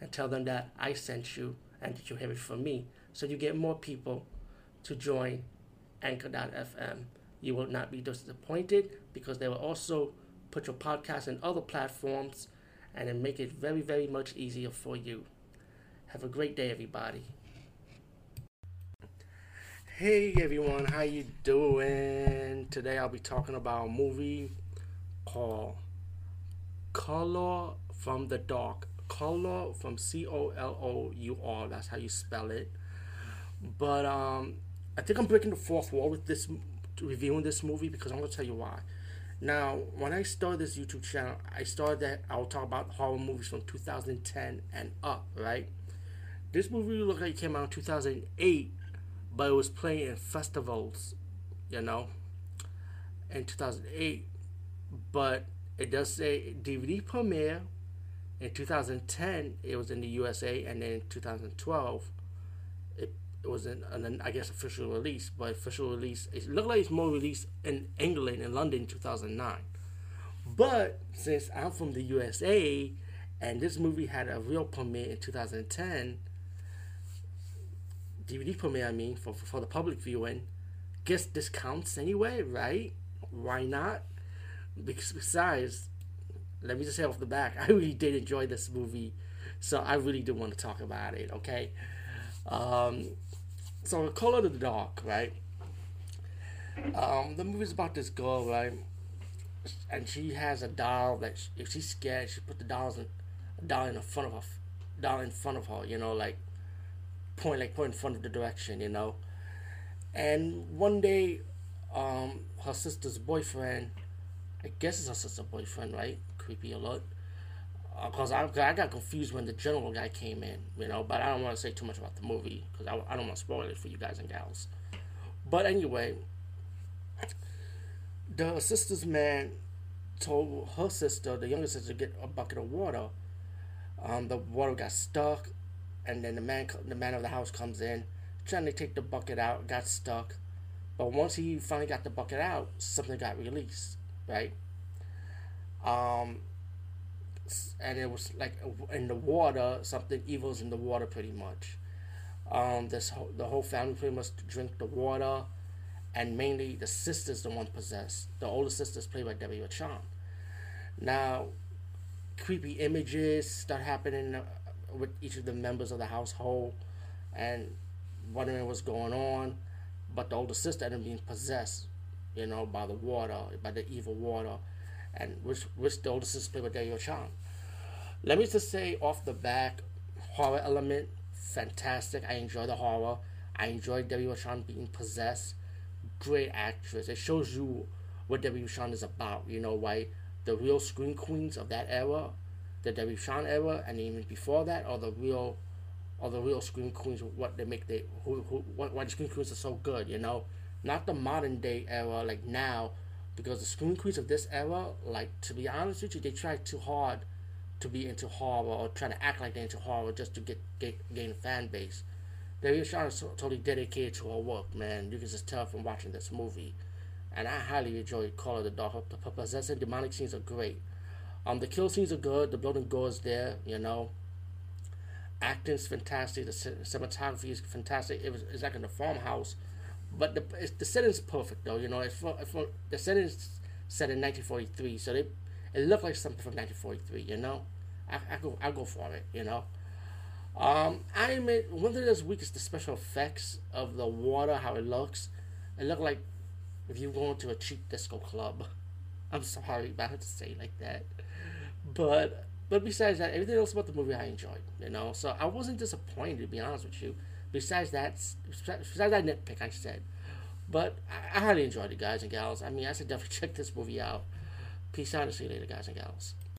and tell them that I sent you and that you have it from me. So you get more people to join Anchor.fm. You will not be disappointed because they will also put your podcast in other platforms and then make it very, very much easier for you. Have a great day, everybody. Hey everyone, how you doing? Today I'll be talking about a movie called Color from the Dark. Color from C O L O U R. That's how you spell it. But um, I think I'm breaking the fourth wall with this reviewing this movie because I'm gonna tell you why. Now, when I started this YouTube channel, I started that I'll talk about horror movies from 2010 and up, right? This movie looked like it came out in 2008 but it was playing in festivals, you know, in 2008. But it does say DVD premiere in 2010. It was in the USA, and then in 2012, it, was in an I guess official release. But official release, it looked like it's more released in England in London in 2009. But since I'm from the USA, and this movie had a real premiere in 2010 DVD premiere, I mean, for, for the public viewing, gets discounts anyway, right? Why not? Because besides, let me just say off the back, I really did enjoy this movie, so I really do want to talk about it, okay? Um, so, Color of the Dark, right? Um, the movie's about this girl, right? And she has a doll that she, if she's scared, she put the dolls in, doll in front of her, doll in front of her, you know, like point like point in front of the direction, you know. And one day, um, her sister's boyfriend, I guess it's her sister's boyfriend, right? Creepy a lot. Because uh, I, I got confused when the general guy came in, you know, but I don't want to say too much about the movie because I, I don't want to spoil it for you guys and gals. But anyway, the sister's man told her sister, the younger sister, to get a bucket of water. Um, the water got stuck and then the man the man of the house comes in trying to take the bucket out got stuck but once he finally got the bucket out something got released right um and it was like in the water something evil's in the water pretty much um this whole, the whole family pretty much drink the water and mainly the sister's the one possessed the older sister's played by Debbie Rochon. now creepy images start happening with each of the members of the household and wondering what's going on. But the older sister ended up being possessed, you know, by the water, by the evil water, and which which the older sister played with Debbie Rochon. Let me just say off the back, horror element, fantastic. I enjoy the horror. I enjoy Debbie Rochon being possessed. Great actress. It shows you what Debbie Rochon is about. You know why the real screen queens of that era the Debbie Rochon era and even before that are the real are the real screen queens what they make they who, who why the screen queens are so good you know not the modern day era like now because the screen queens of this era like to be honest with you they try too hard to be into horror or trying to act like they're into horror just to get, get gain a fan base Debbie Rochon is totally dedicated to her work man you can just tell from watching this movie and I highly enjoy Call of the Dark the possessive demonic scenes are great um, the kill scenes are good. The building goes there. You know, acting's fantastic. The cinematography is fantastic. It was it's like in the farmhouse, but the the setting's perfect though. You know, it's for, for the setting's set in 1943, so they it looked like something from 1943. You know, I, I go I go for it. You know. Um, I admit one thing that's weak is the special effects of the water, how it looks. It looked like if you go into a cheap disco club. I'm sorry, but I have to say like that. But but besides that, everything else about the movie I enjoyed. You know, so I wasn't disappointed to be honest with you. Besides that, besides that nitpick I said, but I, I highly enjoyed it, guys and gals. I mean, I should definitely check this movie out. Peace out and see you later, guys and gals.